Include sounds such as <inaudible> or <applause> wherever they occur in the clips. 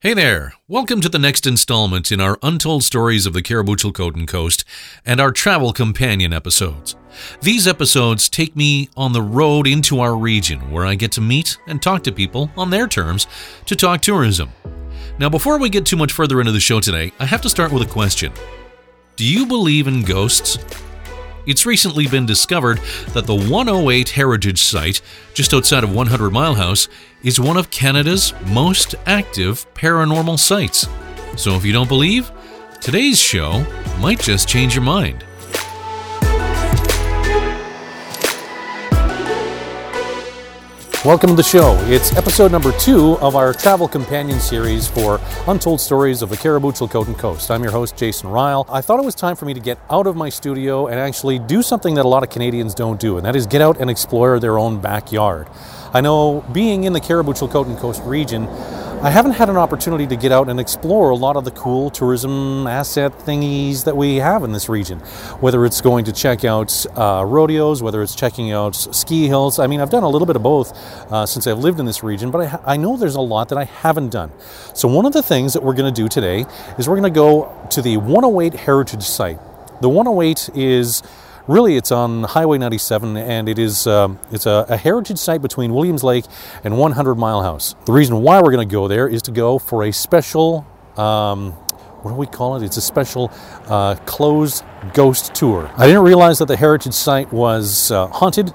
Hey there! Welcome to the next installment in our Untold Stories of the Cariboo Chilcotin Coast and our Travel Companion episodes. These episodes take me on the road into our region where I get to meet and talk to people on their terms to talk tourism. Now, before we get too much further into the show today, I have to start with a question Do you believe in ghosts? It's recently been discovered that the 108 Heritage Site, just outside of 100 Mile House, is one of Canada's most active paranormal sites. So if you don't believe, today's show might just change your mind. Welcome to the show. It's episode number two of our travel companion series for Untold Stories of the Cariboo Chilcotin Coast. I'm your host, Jason Ryle. I thought it was time for me to get out of my studio and actually do something that a lot of Canadians don't do, and that is get out and explore their own backyard. I know being in the Cariboo Chilcotin Coast region, I haven't had an opportunity to get out and explore a lot of the cool tourism asset thingies that we have in this region. Whether it's going to check out uh, rodeos, whether it's checking out ski hills. I mean, I've done a little bit of both uh, since I've lived in this region, but I, ha- I know there's a lot that I haven't done. So, one of the things that we're going to do today is we're going to go to the 108 Heritage Site. The 108 is really it's on Highway 97, and it is um, it's a, a, heritage site between Williams Lake and 100 Mile House. The reason why we're going to go there is to go for a special. Um, what do we call it? It's a special uh, closed ghost tour. I didn't realize that the heritage site was uh, haunted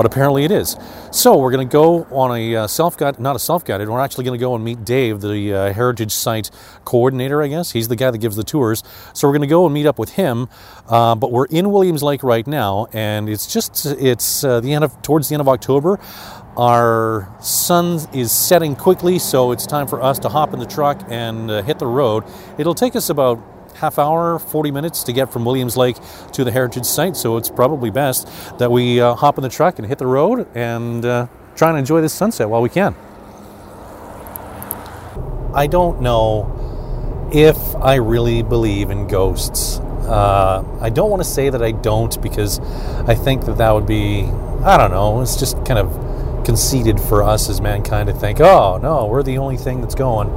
but apparently it is. So we're going to go on a uh, self-guided, not a self-guided. We're actually going to go and meet Dave, the uh, heritage site coordinator. I guess he's the guy that gives the tours. So we're going to go and meet up with him. Uh, but we're in Williams Lake right now, and it's just it's uh, the end of towards the end of October. Our sun is setting quickly, so it's time for us to hop in the truck and uh, hit the road. It'll take us about half hour, 40 minutes to get from Williams Lake to the heritage site. So it's probably best that we uh, hop in the truck and hit the road and uh, try and enjoy this sunset while we can. I don't know if I really believe in ghosts. Uh, I don't want to say that I don't because I think that that would be, I don't know, it's just kind of conceited for us as mankind to think, oh, no, we're the only thing that's going,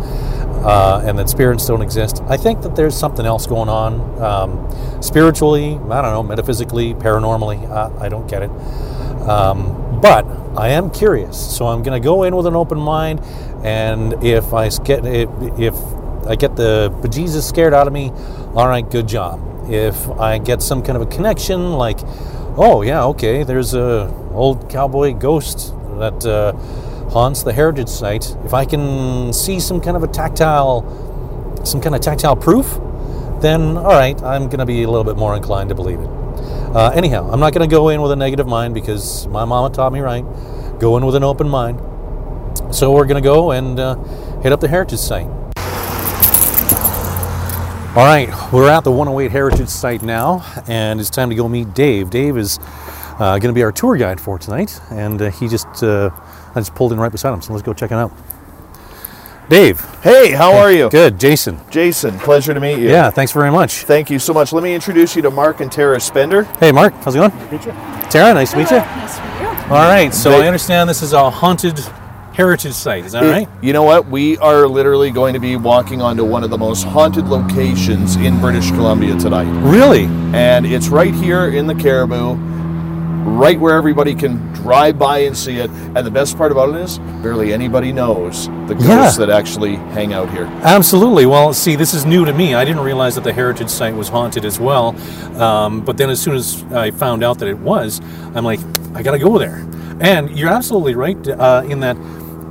uh, and that spirits don't exist. I think that there's something else going on um, spiritually, I don't know, metaphysically, paranormally. Uh, I don't get it. Um, but I am curious, so I'm going to go in with an open mind, and if I get if, I get the bejesus scared out of me, all right, good job. If I get some kind of a connection, like, oh yeah, okay, there's a old cowboy ghost that uh, haunts the heritage site, if I can see some kind of a tactile, some kind of tactile proof, then all right, I'm going to be a little bit more inclined to believe it. Uh, anyhow, I'm not going to go in with a negative mind because my mama taught me right. Go in with an open mind. So we're going to go and uh, hit up the heritage site. All right, we're at the 108 Heritage Site now, and it's time to go meet Dave. Dave is uh, going to be our tour guide for tonight. And uh, he just, uh, I just pulled in right beside him. So let's go check him out. Dave. Hey, how are you? Good. Jason. Jason, pleasure to meet you. Yeah, thanks very much. Thank you so much. Let me introduce you to Mark and Tara Spender. Hey, Mark. How's it going? Meet you. Tara, nice to meet you. Nice to meet you. All right. So they, I understand this is a haunted heritage site. Is that it, right? You know what? We are literally going to be walking onto one of the most haunted locations in British Columbia tonight. Really? And it's right here in the Cariboo right where everybody can drive by and see it. And the best part about it is, barely anybody knows the ghosts yeah. that actually hang out here. Absolutely. Well, see, this is new to me. I didn't realize that the heritage site was haunted as well. Um, but then, as soon as I found out that it was, I'm like, I got to go there. And you're absolutely right uh, in that.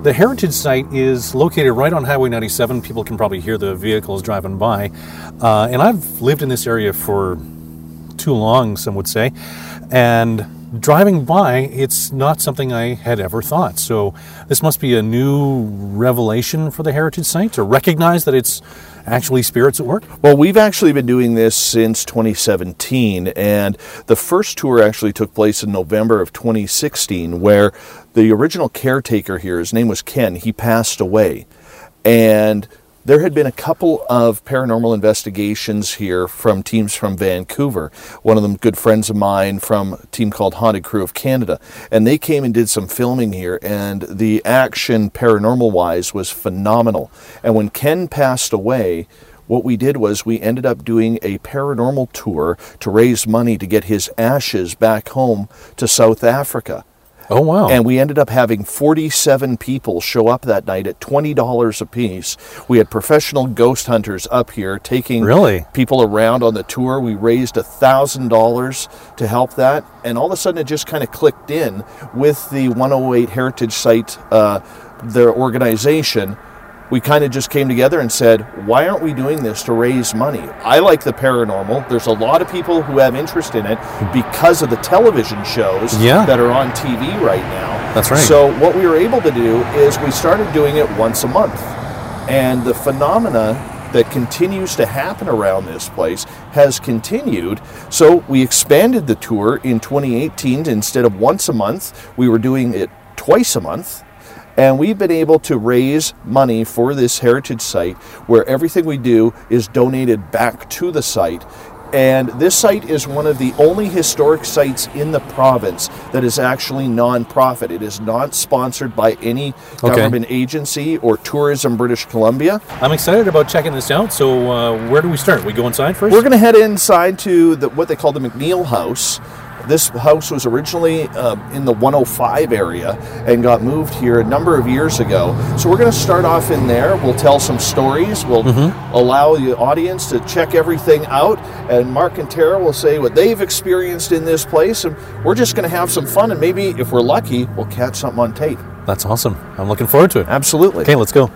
The heritage site is located right on Highway 97. People can probably hear the vehicles driving by. Uh, and I've lived in this area for too long, some would say. And driving by, it's not something I had ever thought. So this must be a new revelation for the heritage site to recognize that it's actually spirits at work? Well, we've actually been doing this since 2017, and the first tour actually took place in November of 2016, where the original caretaker here, his name was Ken, he passed away. And there had been a couple of paranormal investigations here from teams from Vancouver. One of them, good friends of mine from a team called Haunted Crew of Canada. And they came and did some filming here, and the action paranormal wise was phenomenal. And when Ken passed away, what we did was we ended up doing a paranormal tour to raise money to get his ashes back home to South Africa. Oh wow! And we ended up having 47 people show up that night at $20 a piece. We had professional ghost hunters up here taking Really? people around on the tour. We raised a $1,000 to help that. And all of a sudden it just kind of clicked in with the 108 Heritage Site, uh, their organization we kind of just came together and said, why aren't we doing this to raise money? I like the paranormal. There's a lot of people who have interest in it because of the television shows Yeah. that are on TV right now. That's right. So what we were able to do is we started doing it once a month. And the phenomena that continues to happen around this place has continued. So we expanded the tour in 2018 instead of once a month, we were doing it twice a month. And we've been able to raise money for this heritage site where everything we do is donated back to the site. And this site is one of the only historic sites in the province that is actually non-profit. It is not sponsored by any Okay. government agency or Tourism British Columbia. I'm excited about checking this out. So uh, where do we start? We go inside first. We're going to head inside to the, what they call the McNeil House. This house was originally uh, in the 105 area and got moved here a number of years ago. So we're going to start off in there. We'll tell some stories. We'll allow the audience to check everything out. And Mark and Tara will say what they've experienced in this place. And we're just going to have some fun. And maybe if we're lucky, we'll catch something on tape. That's awesome. I'm looking forward to it. Absolutely. Okay, let's go.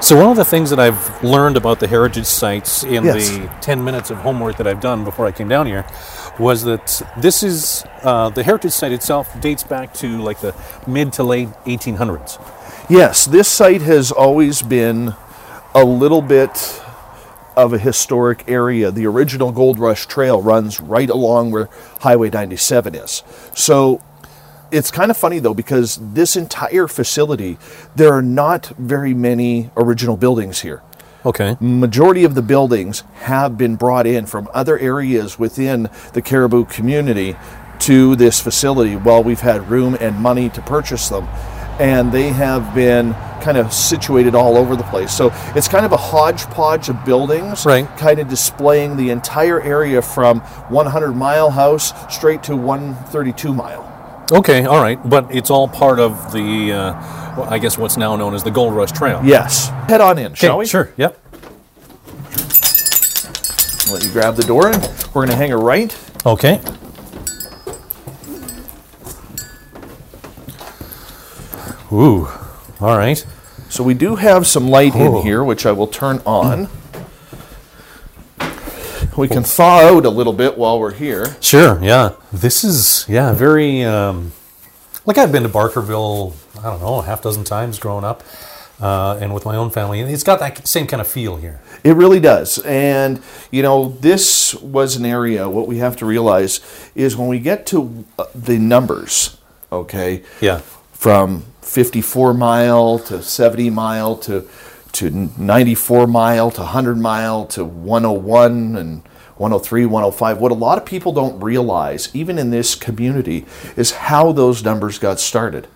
So one of the things that I've learned about the heritage sites in Yes. the 10 minutes of homework that I've done before I came down here was that this is uh, the heritage site itself dates back to like the mid to late 1800s. Yes, this site has always been a little bit of a historic area. The original Gold Rush Trail runs right along where Highway 97 is. So it's kind of funny though because this entire facility, there are not very many original buildings here Okay. majority of the buildings have been brought in from other areas within the Cariboo community to this facility while we've had room and money to purchase them. And they have been kind of situated all over the place. So it's kind of a hodgepodge of buildings, Right. kind of displaying the entire area from 100 Mile House straight to 132 Mile. Okay, all right. But it's all part of the, uh, well, I guess what's now known as the Gold Rush Trail. Yes. Head on in, shall we? sure. Yep. Let you grab the door and we're going to hang a right. Okay. Ooh. All right. So we do have some light in here, which I will turn on. We can thaw out a little bit while we're here. Sure, yeah. This is, yeah, very, um, like I've been to Barkerville, I don't know, a half dozen times growing up, uh, and with my own family. And it's got that same kind of feel here. It really does. And, you know, this was an area, what we have to realize is when we get to uh, the numbers, okay, Yeah. from 54 mile to 70 mile to to 94 mile to 100 mile to 101 and 103 105 what a lot of people don't realize even in this community is how those numbers got started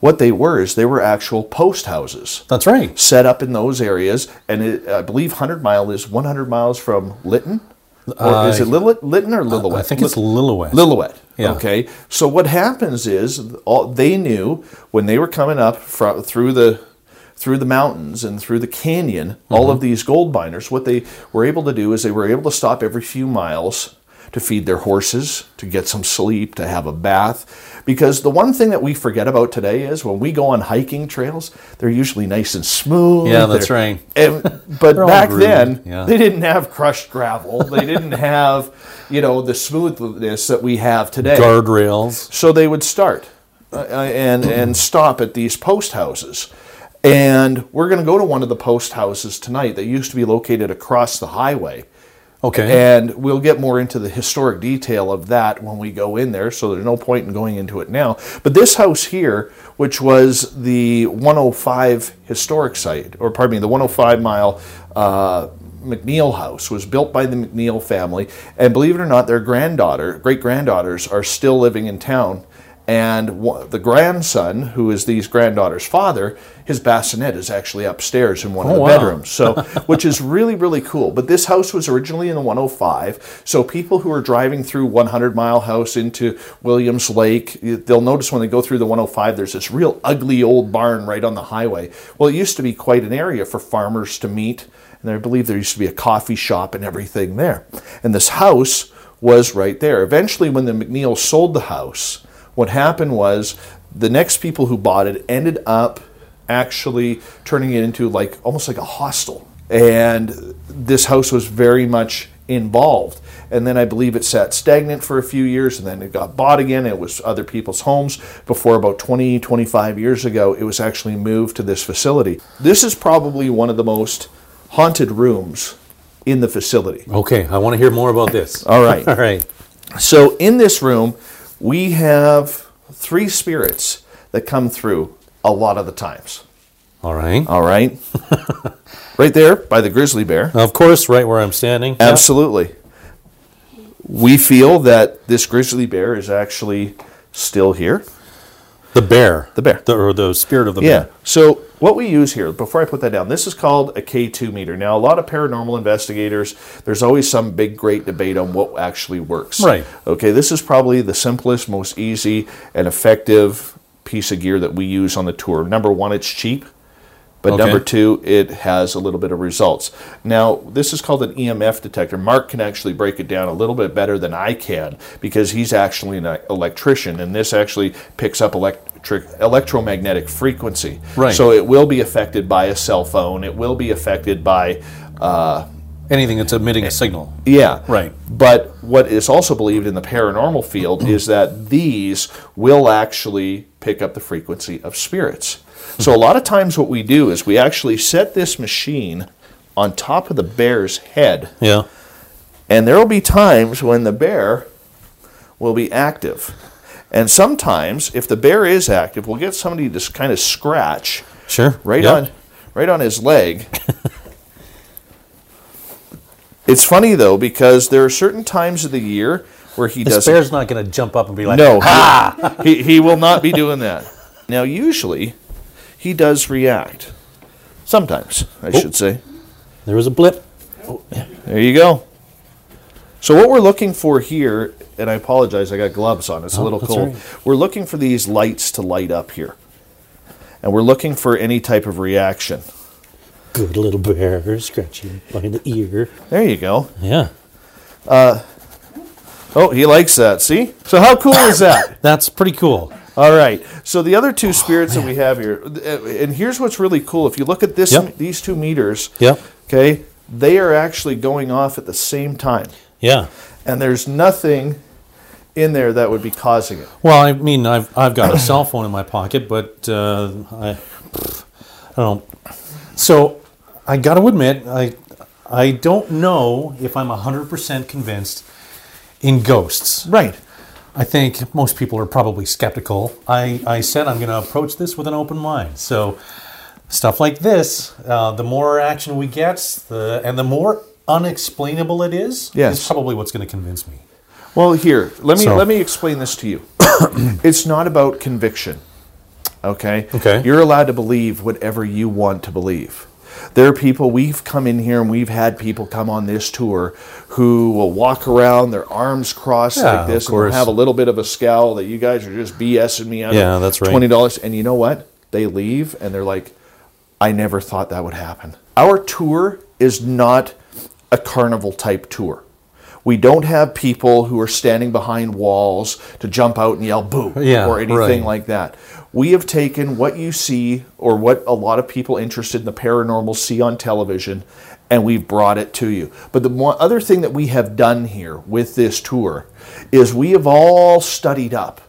what they were is they were actual post houses That's right. set up in those areas and it, i believe 100 mile is 100 miles from lytton or uh, is it Lillet, lytton or lillooet I think it's Lillooet. Lillooet. Yeah. Okay. So what happens is all, they knew when they were coming up fro- through the through the mountains and through the canyon, all of these gold miners, what they were able to do is they were able to stop every few miles to feed their horses, to get some sleep, to have a bath. Because the one thing that we forget about today is when we go on hiking trails, they're usually nice and smooth. Yeah, that's They're- right. and, but <laughs> back then, yeah. they didn't have crushed gravel. They didn't <laughs> have, you know, the smoothness that we have today. Guardrails. So they would start uh, and and stop at these post houses. And we're going to go to one of the post houses tonight that used to be located across the highway. Okay. And we'll get more into the historic detail of that when we go in there, so there's no point in going into it now. But this house here, which was the 105 historic site, or pardon me, the 105 mile uh, McNeil house, was built by the McNeil family. And believe it or not, their granddaughter, great granddaughters, are still living in town. And the grandson, who is these granddaughters' father, his bassinet is actually upstairs in one of Oh, the wow. bedrooms. So, <laughs> which is really, really cool. But this house was originally in the 105. So, people who are driving through 100 Mile House into Williams Lake, they'll notice when they go through the 105, there's this real ugly old barn right on the highway. Well, it used to be quite an area for farmers to meet. And I believe there used to be a coffee shop and everything there. And this house was right there. Eventually, when the McNeils sold the house, what happened was the next people who bought it ended up actually turning it into like almost like a hostel. And this house was very much involved. And then I believe it sat stagnant for a few years and then it got bought again. It was other people's homes. Before about 20, 25 years ago, it was actually moved to this facility. This is probably one of the most haunted rooms in the facility. Okay, I want to hear more about this. All right. <laughs> All right. So in this room, we have three spirits that come through a lot of the times. All right. All right. <laughs> right there by the grizzly bear. Of course, right where I'm standing. Yeah. Absolutely. We feel that this grizzly bear is actually still here. The bear. The bear. The, or the spirit of the Yeah. bear. So what we use here, before I put that down, this is called a K2 meter. Now, a lot of paranormal investigators, there's always some big, great debate on what actually works. Right. Okay, this is probably the simplest, most easy, and effective piece of gear that we use on the tour. Number one, it's cheap. But Okay. number two, it has a little bit of results. Now, this is called an EMF detector. Mark can actually break it down a little bit better than I can because he's actually an electrician, and this actually picks up electric electromagnetic frequency. Right. So it will be affected by a cell phone. It will be affected by uh, Anything that's emitting a signal. yeah. Right. But what is also believed in the paranormal field is that these will actually pick up the frequency of spirits. So a lot of times what we do is we actually set this machine on top of the bear's head, Yeah. and there will be times when the bear will be active. And sometimes if the bear is active, we'll get somebody to kind of scratch Sure. right Yep. on right on his leg. <laughs> it's funny though because there are certain times of the year where he doesn't. bear's not going to jump up and be like, no, he, <laughs> he he will not be doing that. Now, usually, he does react. Sometimes, I Oh. should say. There was a blip. There you go. So what we're looking for here, and I apologize, I got gloves on. It's a Oh, little cold. right. We're looking for these lights to light up here, and we're looking for any type of reaction. Good little bear scratching behind the ear. There you go. Yeah. Uh, oh, he likes that. See? So how cool is that? <coughs> That's pretty cool. All right. So the other two spirits that we have here, uh, and here's what's really cool. If you look at this, Yep. these two meters, Yep. okay, they are actually going off at the same time, Yeah. and there's nothing in there that would be causing it. Well, I mean, I've, I've got a cell phone in my pocket, but uh, I, I don't. So I got to admit, I, I don't know if I'm 100% convinced in ghosts. Right. I think most people are probably skeptical. I, I said I'm going to approach this with an open mind. So stuff like this, uh, the more action we get, the and the more unexplainable it is, Yes. is probably what's going to convince me. Well, here, let me So- let me explain this to you. <coughs> it's not about conviction. Okay? Okay. You're allowed to believe whatever you want to believe. There are people we've come in here and we've had people come on this tour who will walk around their arms crossed Yeah, like this and have a little bit of a scowl that you guys are just BSing me out Yeah, of that's right. twenty dollars. And you know what? They leave and they're like, I never thought that would happen. Our tour is not a carnival type tour. We don't have people who are standing behind walls to jump out and yell boo Yeah, or anything right. like that. We have taken what you see or what a lot of people interested in the paranormal see on television and we've brought it to you. But the one other thing that we have done here with this tour is we have all studied up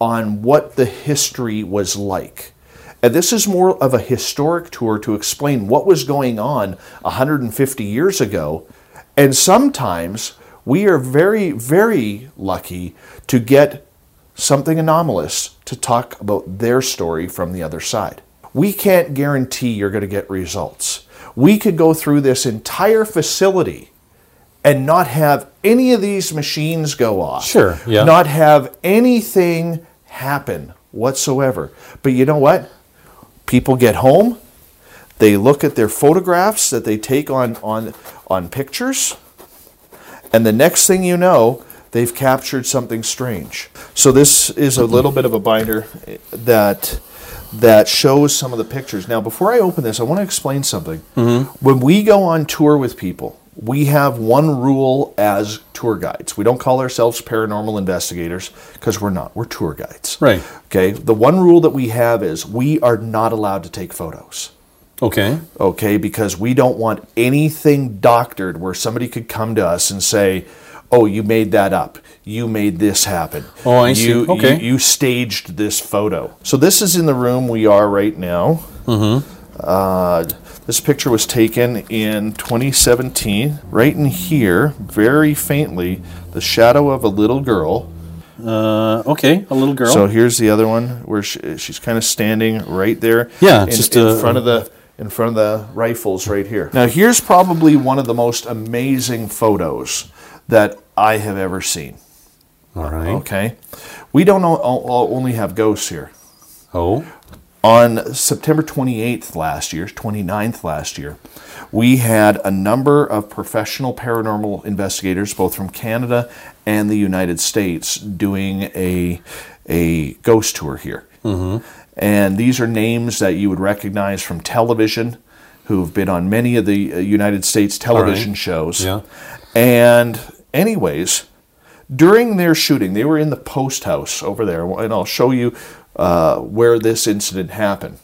on what the history was like. And this is more of a historic tour to explain what was going on 150 years ago And sometimes we are very, very lucky to get something anomalous to talk about their story from the other side. We can't guarantee you're going to get results. We could go through this entire facility and not have any of these machines go off. Sure, yeah. Not have anything happen whatsoever. But you know what? People get home, they look at their photographs that they take on on on pictures, and the next thing you know, they've captured something strange. So this is a little bit of a binder that that shows some of the pictures. Now, before I open this, I want to explain something. Mm-hmm. When we go on tour with people, we have one rule as tour guides. We don't call ourselves paranormal investigators because we're not. We're tour guides. Right. Okay. The one rule that we have is we are not allowed to take photos. Okay. Okay, because we don't want anything doctored where somebody could come to us and say, "Oh, you made that up. You made this happen. Oh, I see. You, Okay. you, you staged this photo." So this is in the room we are right now. Mm-hmm. Uh, this picture was taken in 2017. Right in here, very faintly, the shadow of a little girl. Uh, okay, a little girl. So here's the other one where she, she's kind of standing right there. Yeah, in, just in a- front of the in front of the rifles right here. Now here's probably one of the most amazing photos that I have ever seen. All right. Okay, we don't o- only have ghosts here. Oh. On September 28th last year, 29th last year, we had a number of professional paranormal investigators, both from Canada and the United States, doing a, a ghost tour here. And these are names that you would recognize from television, who've been on many of the uh, United States television shows. Yeah. And, anyways, during their shooting, they were in the post house over there, and I'll show you uh, where this incident happened.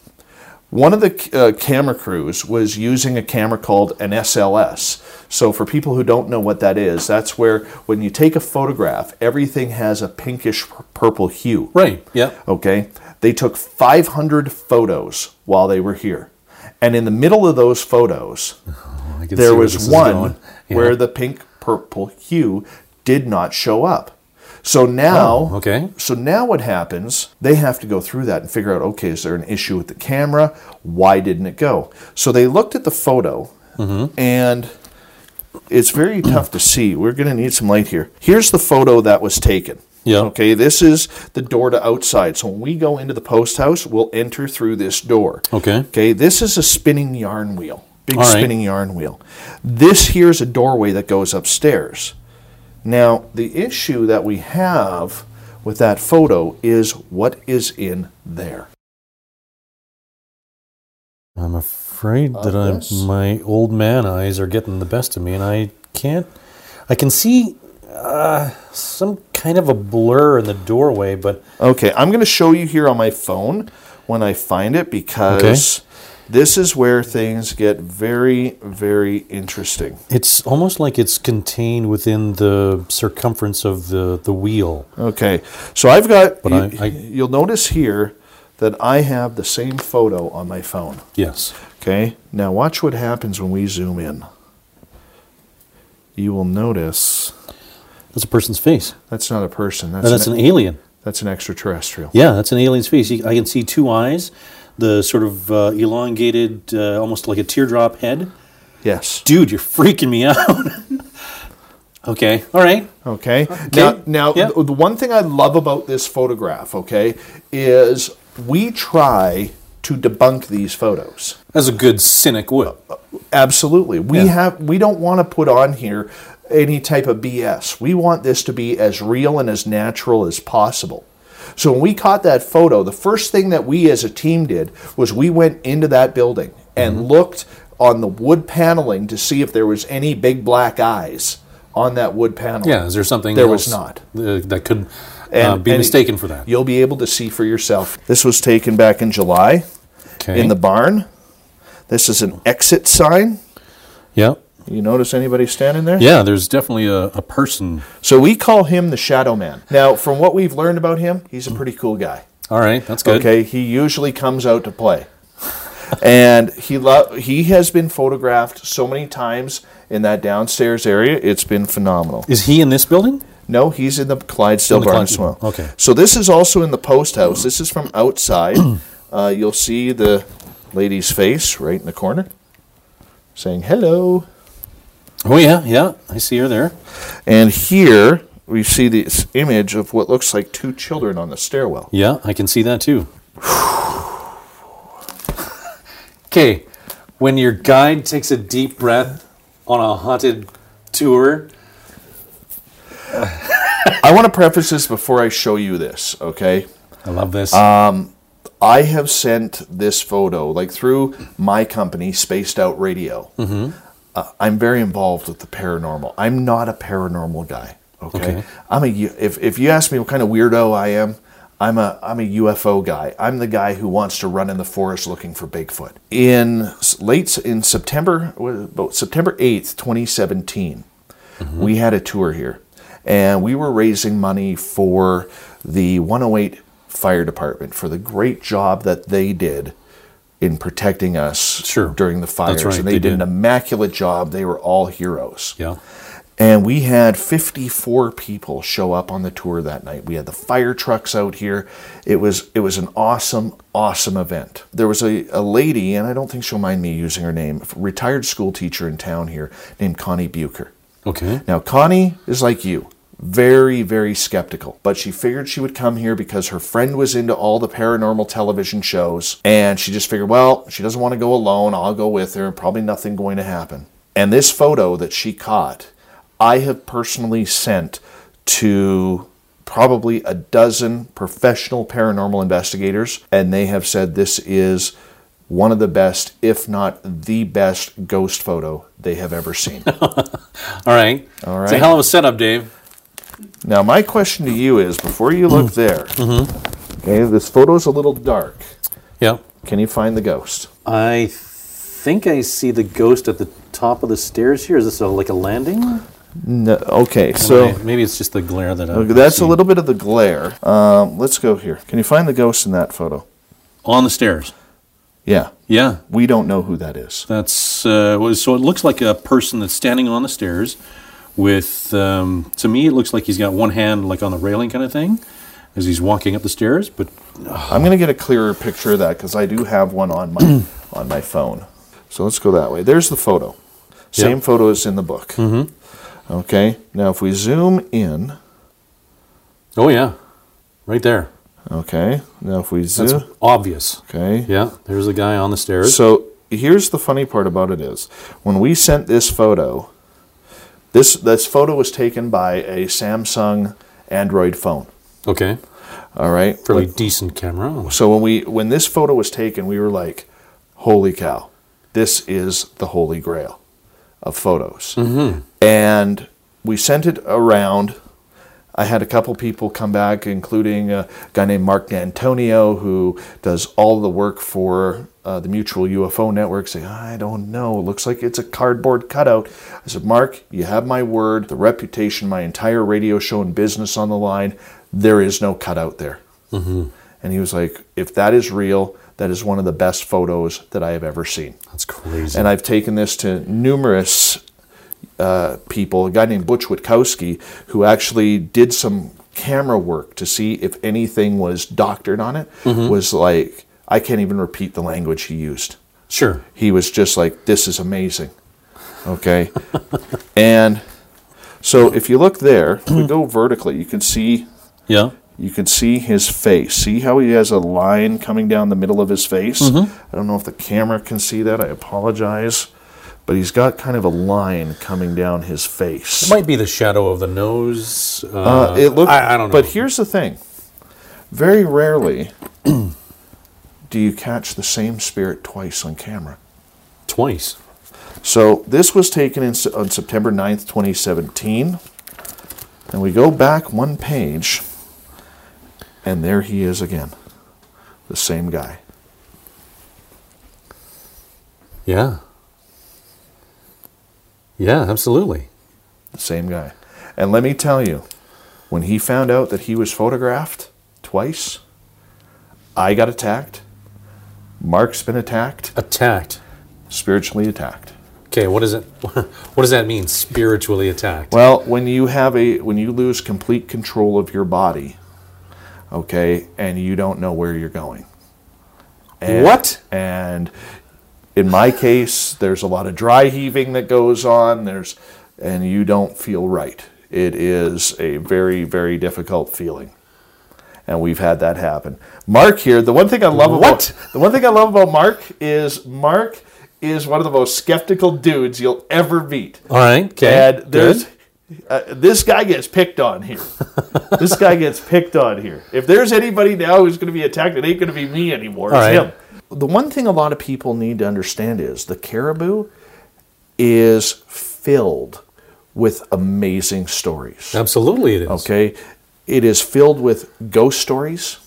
One of the uh, camera crews was using a camera called an SLS. So, for people who don't know what that is, that's where when you take a photograph, everything has a pinkish purple hue. Right. Yeah. Okay? They took 500 photos while they were here. And in the middle of those photos, <laughs> see there was one. Yeah. where the pink purple hue did not show up. So now, Oh, okay. So now what happens? They have to go through that and figure out, okay, is there an issue with the camera? Why didn't it go? So they looked at the photo, Mm-hmm. and it's very tough to see. We're going to need some light here. Here's the photo that was taken. Yeah. Okay, this is the door to outside. So when we go into the post house, we'll enter through this door. Okay. Okay, this is a spinning yarn wheel, big right. spinning yarn wheel. This here's a doorway that goes upstairs. Now, the issue that we have with that photo is what is in there. I'm afraid that I'm, my old man eyes are getting the best of me, and I can't. I can see uh, some kind of a blur in the doorway, but Okay, I'm going to show you here on my phone when I find it because this is where things get very, very interesting. it's almost like it's contained within the circumference of the, the wheel. Okay, so I've got, But you, I- I- you'll notice here that I have the same photo on my phone. Yes. Okay, now watch what happens when we zoom in. You will notice That's a person's face. that's not a person. That's, No, that's an, an alien. that's an extraterrestrial. Yeah, that's an alien's face. I can see two eyes, the sort of uh, elongated, uh, almost like a teardrop head. Yes. Dude, you're freaking me out. <laughs> okay, all right. Okay. Now, now Yeah. the the one thing I love about this photograph, okay, is we try to debunk these photos. As a good cynic would. Absolutely. We Yeah. have we don't want to put on here any type of BS. We want this to be as real and as natural as possible. So when we caught that photo, the first thing that we as a team did was we went into that building and Mm-hmm. looked on the wood paneling to see if there was any big black eyes on that wood panel. Yeah, is there something There was not. uh, that could uh, be and mistaken for that? You'll be able to see for yourself. This was taken back in July Okay. in the barn. This is an exit sign. yeah. You notice anybody standing there? Yeah, there's definitely a, a person. So we call him the Shadow Man. Now, from what we've learned about him, he's a pretty cool guy. All right, that's good. Okay, he usually comes out to play. and he lo- he has been photographed so many times in that downstairs area. It's been phenomenal. Is he in this building? No, he's in the Clydesdale In the Clyde- okay. So this is also in the post house. This is from outside. <clears throat> uh, you'll see the lady's face right in the corner, saying hello. Oh yeah, yeah. I see her there. And here we see this image of what looks like two children on the stairwell. Yeah, I can see that too. Okay, when your guide takes a deep breath on a haunted tour, <laughs> I want to preface this before I show you this, okay? I love this. Um, I have sent this photo, like through my company, Spaced Out Radio. Uh, I'm very involved with the paranormal. I'm not a paranormal guy. Okay, Okay. I'm a if if you ask me what kind of weirdo I am, I'm a I'm a UFO guy. I'm the guy who wants to run in the forest looking for Bigfoot. In late in September, September 8th, 2017, we had a tour here, and we were raising money for the 108 Fire Department for the great job that they did in protecting us Sure. during the fires. right, and they, they did, an immaculate job. They were all heroes. yeah. And we had 54 people show up on the tour that night. We had the fire trucks out here. It was it was an awesome, awesome event. There was a, a lady, and I don't think she'll mind me using her name, a retired school teacher in town here named Connie Bucher. Okay. Now, Connie is like you, very, very skeptical, but she figured she would come here because her friend was into all the paranormal television shows, and she just figured, well, she doesn't want to go alone. I'll go with her. Probably nothing going to happen. And this photo that she caught, I have personally sent to probably a dozen professional paranormal investigators, and they have said this is one of the best, if not the best, ghost photo they have ever seen. <laughs> All right. All right. It's a hell of a setup, Dave. Now, my question to you is before you look there, okay, this photo's a little dark. Yeah. Can you find the ghost? I think I see the ghost at the top of the stairs here. Is this a, like a landing? No, okay, so Maybe- maybe it's just the glare that I. okay, that's a little bit of the glare. Um, let's go here. Can you find the ghost in that photo? on the stairs. Yeah, Yeah, we don't know who that is. that's uh, well, so. It looks like a person that's standing on the stairs. With um, to me, it looks like he's got one hand like on the railing kind of thing, as he's walking up the stairs. But I'm going to get a clearer picture of that because I do have one on my <clears throat> on my phone. So let's go that way. There's the photo. Same Yep. photo as in the book. Mm-hmm. Okay. Now, if we zoom in, oh yeah, right there. okay. Now, if we zoom That's obvious. okay. Yeah, there's the guy on the stairs. So here's the funny part about it is when we sent this photo, this this photo was taken by a Samsung Android phone. okay, All right. fairly decent camera. So when we when this photo was taken, we were like, "Holy cow, this is the holy grail of photos." Mm-hmm. And we sent it around. I had a couple people come back, including a guy named Mark D'Antonio, who does all the work for uh, the Mutual UFO Network, say, I don't know, it looks like it's a cardboard cutout. I said, Mark, you have my word, the reputation, my entire radio show and business on the line. There is no cutout there. And he was like, if that is real, that is one of the best photos that I have ever seen. That's crazy. And I've taken this to numerous uh, people. A guy named Butch Witkowski, who actually did some camera work to see if anything was doctored on it, was like, I can't even repeat the language he used. sure. He was just like, this is amazing. Okay. <laughs> and so if you look there, if we go vertically, you can see Yeah. you can see his face. See how he has a line coming down the middle of his face? I don't know if the camera can see that. I apologize. But he's got kind of a line coming down his face. It Might be the shadow of the nose. Uh, Uh, it looked, I, I don't know. But here's the thing very rarely do you catch the same spirit twice on camera. twice. So this was taken in, on September 9th, 2017. And we go back one page, and there he is again. The same guy. Yeah. Yeah, absolutely. The same guy. And let me tell you, when he found out that he was photographed twice, I got attacked. Mark's been attacked, Attacked. spiritually attacked. Okay, what is it? <laughs> What does that mean? Spiritually attacked. Well, when you have a when you lose complete control of your body, okay, and you don't know where you're going. And, What? And in my case, there's a lot of dry heaving that goes on. There's and you don't feel right. It is a very very difficult feeling. And we've had that happen. Mark here, the one thing I love What? about the one thing I love about Mark is Mark is one of the most skeptical dudes you'll ever meet. All right. Okay. And there's uh, this guy gets picked on here. <laughs> this guy gets picked on here. If there's anybody now who's going to be attacked, it ain't going to be me anymore. It's All right. him. The one thing a lot of people need to understand is the Cariboo is filled with amazing stories. Absolutely, it is. Okay, it is filled with ghost stories,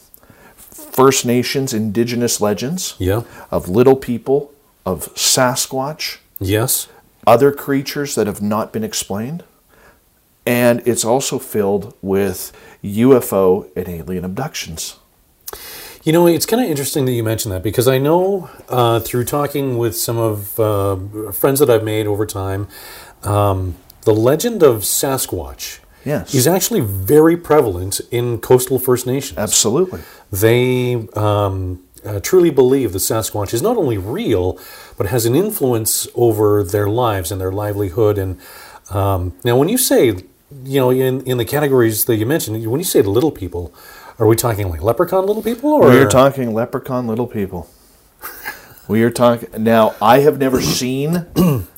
First Nations, Indigenous legends Yeah. of little people, of Sasquatch, Yes. other creatures that have not been explained. And it's also filled with UFO and alien abductions. You know, it's kind of interesting that you mentioned that because I know uh, through talking with some of uh, friends that I've made over time, um, the legend of Sasquatch Yes. is actually very prevalent in coastal First Nations. Absolutely. They um, uh, truly believe that Sasquatch is not only real, but has an influence over their lives and their livelihood. And um, now, when you say, you know, in, in the categories that you mentioned, when you say the little people, are we talking like leprechaun little people, or We are talking leprechaun little people. <laughs> We are talking. Now, I have never <clears throat> seen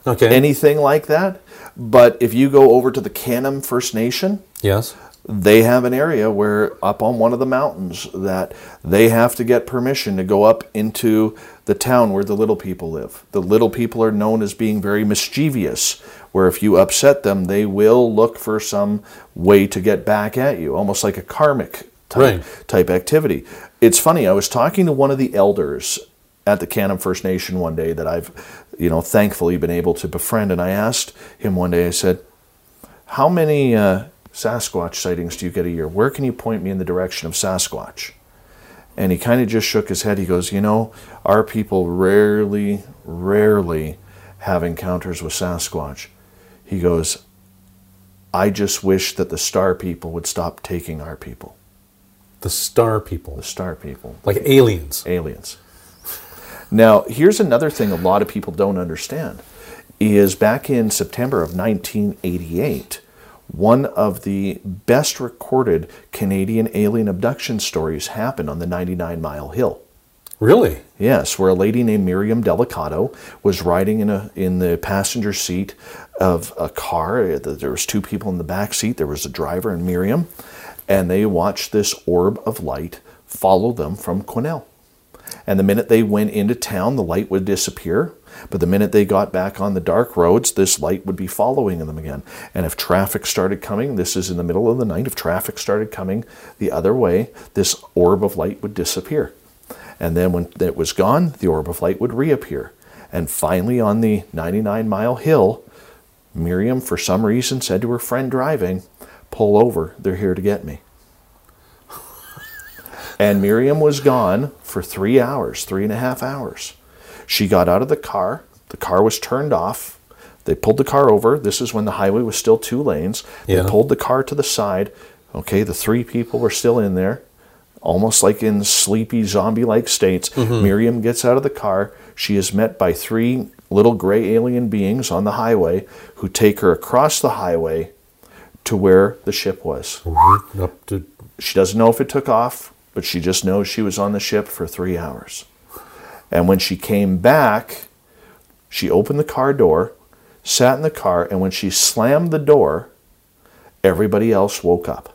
okay? anything like that, but if you go over to the Canim First Nation, yes. they have an area where up on one of the mountains that they have to get permission to go up into the town where the little people live. The little people are known as being very mischievous, where if you upset them, they will look for some way to get back at you, almost like a karmic type, Right. type activity. It's funny, I was talking to one of the elders at the Canim First Nation one day that I've, you know, thankfully been able to befriend, and I asked him one day, I said, how many uh, Sasquatch sightings do you get a year? Where can you point me in the direction of Sasquatch? And he kind of just shook his head. He goes, You know, our people rarely, rarely have encounters with Sasquatch. He goes, I just wish that the star people would stop taking our people, The star people, the star people, like aliens. aliens. Now, here's another thing a lot of people don't understand is back in September of 1988, one of the best recorded Canadian alien abduction stories happened on the 99 Mile Hill. Really? Yes, where a lady named Miriam Delicato was riding in a in the passenger seat of a car. There was two people in the back seat. There was a driver and Miriam, and they watched this orb of light follow them from Quesnel. And the minute they went into town, the light would disappear. But the minute they got back on the dark roads, this light would be following them again. And if traffic started coming, this is in the middle of the night, if traffic started coming the other way, this orb of light would disappear. And then when it was gone, the orb of light would reappear. And finally, on the 99 mile hill, Miriam, for some reason, said to her friend driving, Pull over, they're here to get me. And Miriam was gone for three hours, three and a half hours. She got out of the car. The car was turned off. They pulled the car over. This is when the highway was still two lanes. They Yeah. pulled the car to the side. Okay, the three people were still in there, almost like in sleepy zombie like states. Mm-hmm. Miriam gets out of the car. She is met by three little gray alien beings on the highway who take her across the highway to where the ship was. Up to She doesn't know if it took off, but she just knows she was on the ship for three hours. And when she came back, she opened the car door, sat in the car, and when she slammed the door, everybody else woke up.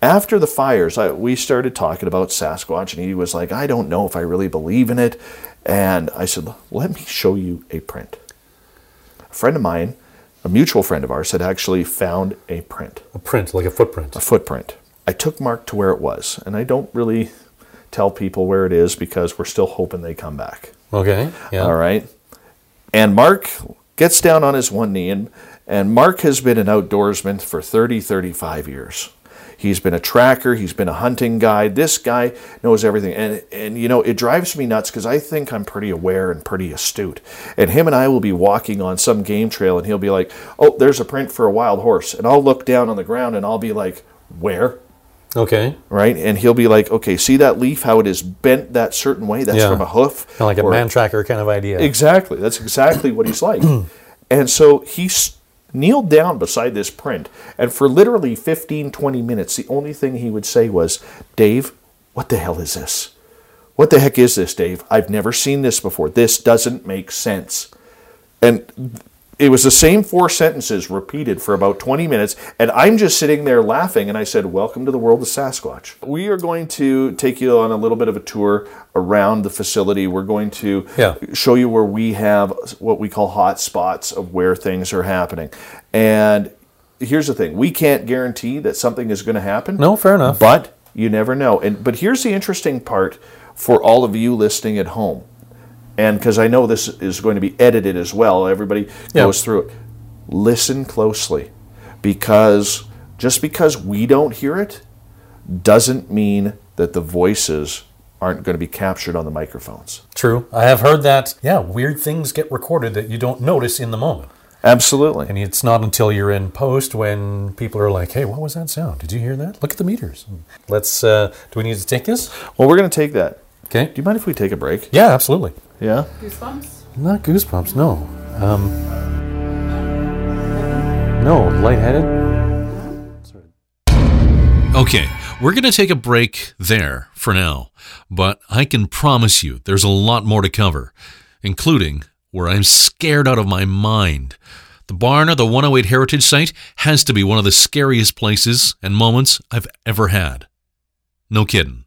After the fires, I, we started talking about Sasquatch, and he was like, I don't know if I really believe in it. And I said, Let me show you a print. A friend of mine, a mutual friend of ours, had actually found a print a print, like a footprint. a footprint. I took Mark to where it was, and I don't really tell people where it is because we're still hoping they come back. Okay. Yeah. All right. And Mark gets down on his one knee, and, and Mark has been an outdoorsman for 30, 35 years. He's been a tracker. He's been a hunting guide. This guy knows everything. And, and you know, it drives me nuts because I think I'm pretty aware and pretty astute. And him and I will be walking on some game trail and he'll be like, oh, there's a print for a wild horse. And I'll look down on the ground and I'll be like, where? Okay. Right? And he'll be like, okay, see that leaf, how it is bent that certain way? That's Yeah. from a hoof. Kind of like a man tracker kind of idea. Exactly. That's exactly what he's like. <clears throat> and so he's kneeled down beside this print, and for literally 15, 20 minutes, the only thing he would say was, Dave, what the hell is this? What the heck is this, Dave? I've never seen this before. This doesn't make sense. And it was the same four sentences repeated for about 20 minutes, and I'm just sitting there laughing. And I said, Welcome to the world of Sasquatch. We are going to take you on a little bit of a tour around the facility. We're going to Yeah. show you where we have what we call hot spots of where things are happening. And here's the thing we can't guarantee that something is going to happen. No, fair enough. But you never know. And but here's the interesting part for all of you listening at home. And because I know this is going to be edited as well, everybody Yeah. goes through it. Listen closely because just because we don't hear it doesn't mean that the voices aren't going to be captured on the microphones. True. I have heard that, yeah, weird things get recorded that you don't notice in the moment. Absolutely. And it's not until you're in post when people are like, hey, what was that sound? Did you hear that? Look at the meters. Let's, uh, do we need to take this? Well, we're going to take that. Okay. Do you mind if we take a break? Yeah, absolutely. Yeah? Goosebumps? Not goosebumps, no. Um, no, lightheaded. Okay, we're going to take a break there for now, but I can promise you there's a lot more to cover, including where I'm scared out of my mind. The barn of the 108 Heritage Site has to be one of the scariest places and moments I've ever had. No kidding.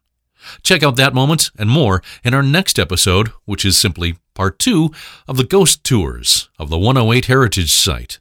Check out that moment and more in our next episode, which is simply part two of the ghost tours of the 108 Heritage Site.